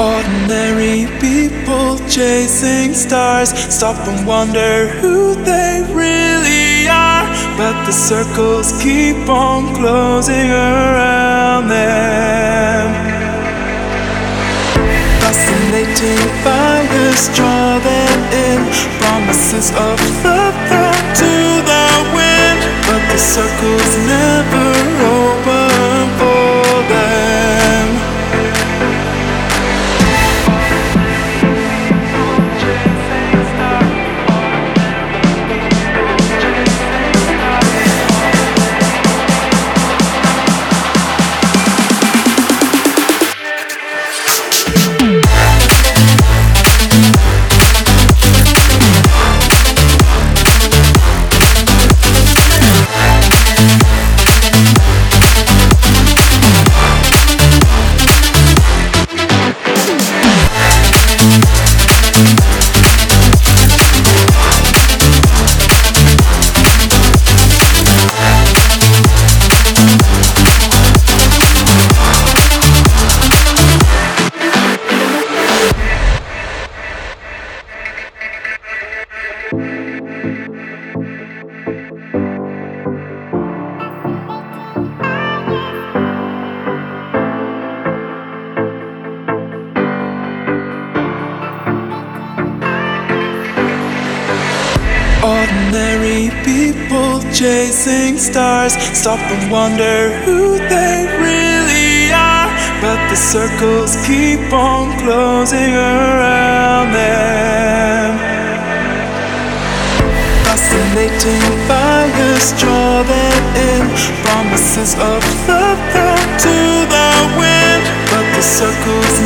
Ordinary people chasing stars stop and wonder who they really are. But the circles keep on closing around them. Fascinating fires draw them in. Promises of love to the wind. But the circles Ordinary people chasing stars stop and wonder who they really are. But the circles keep on closing around them. Fascinating fires draw them in. Promises of love thrown to the wind. But the circles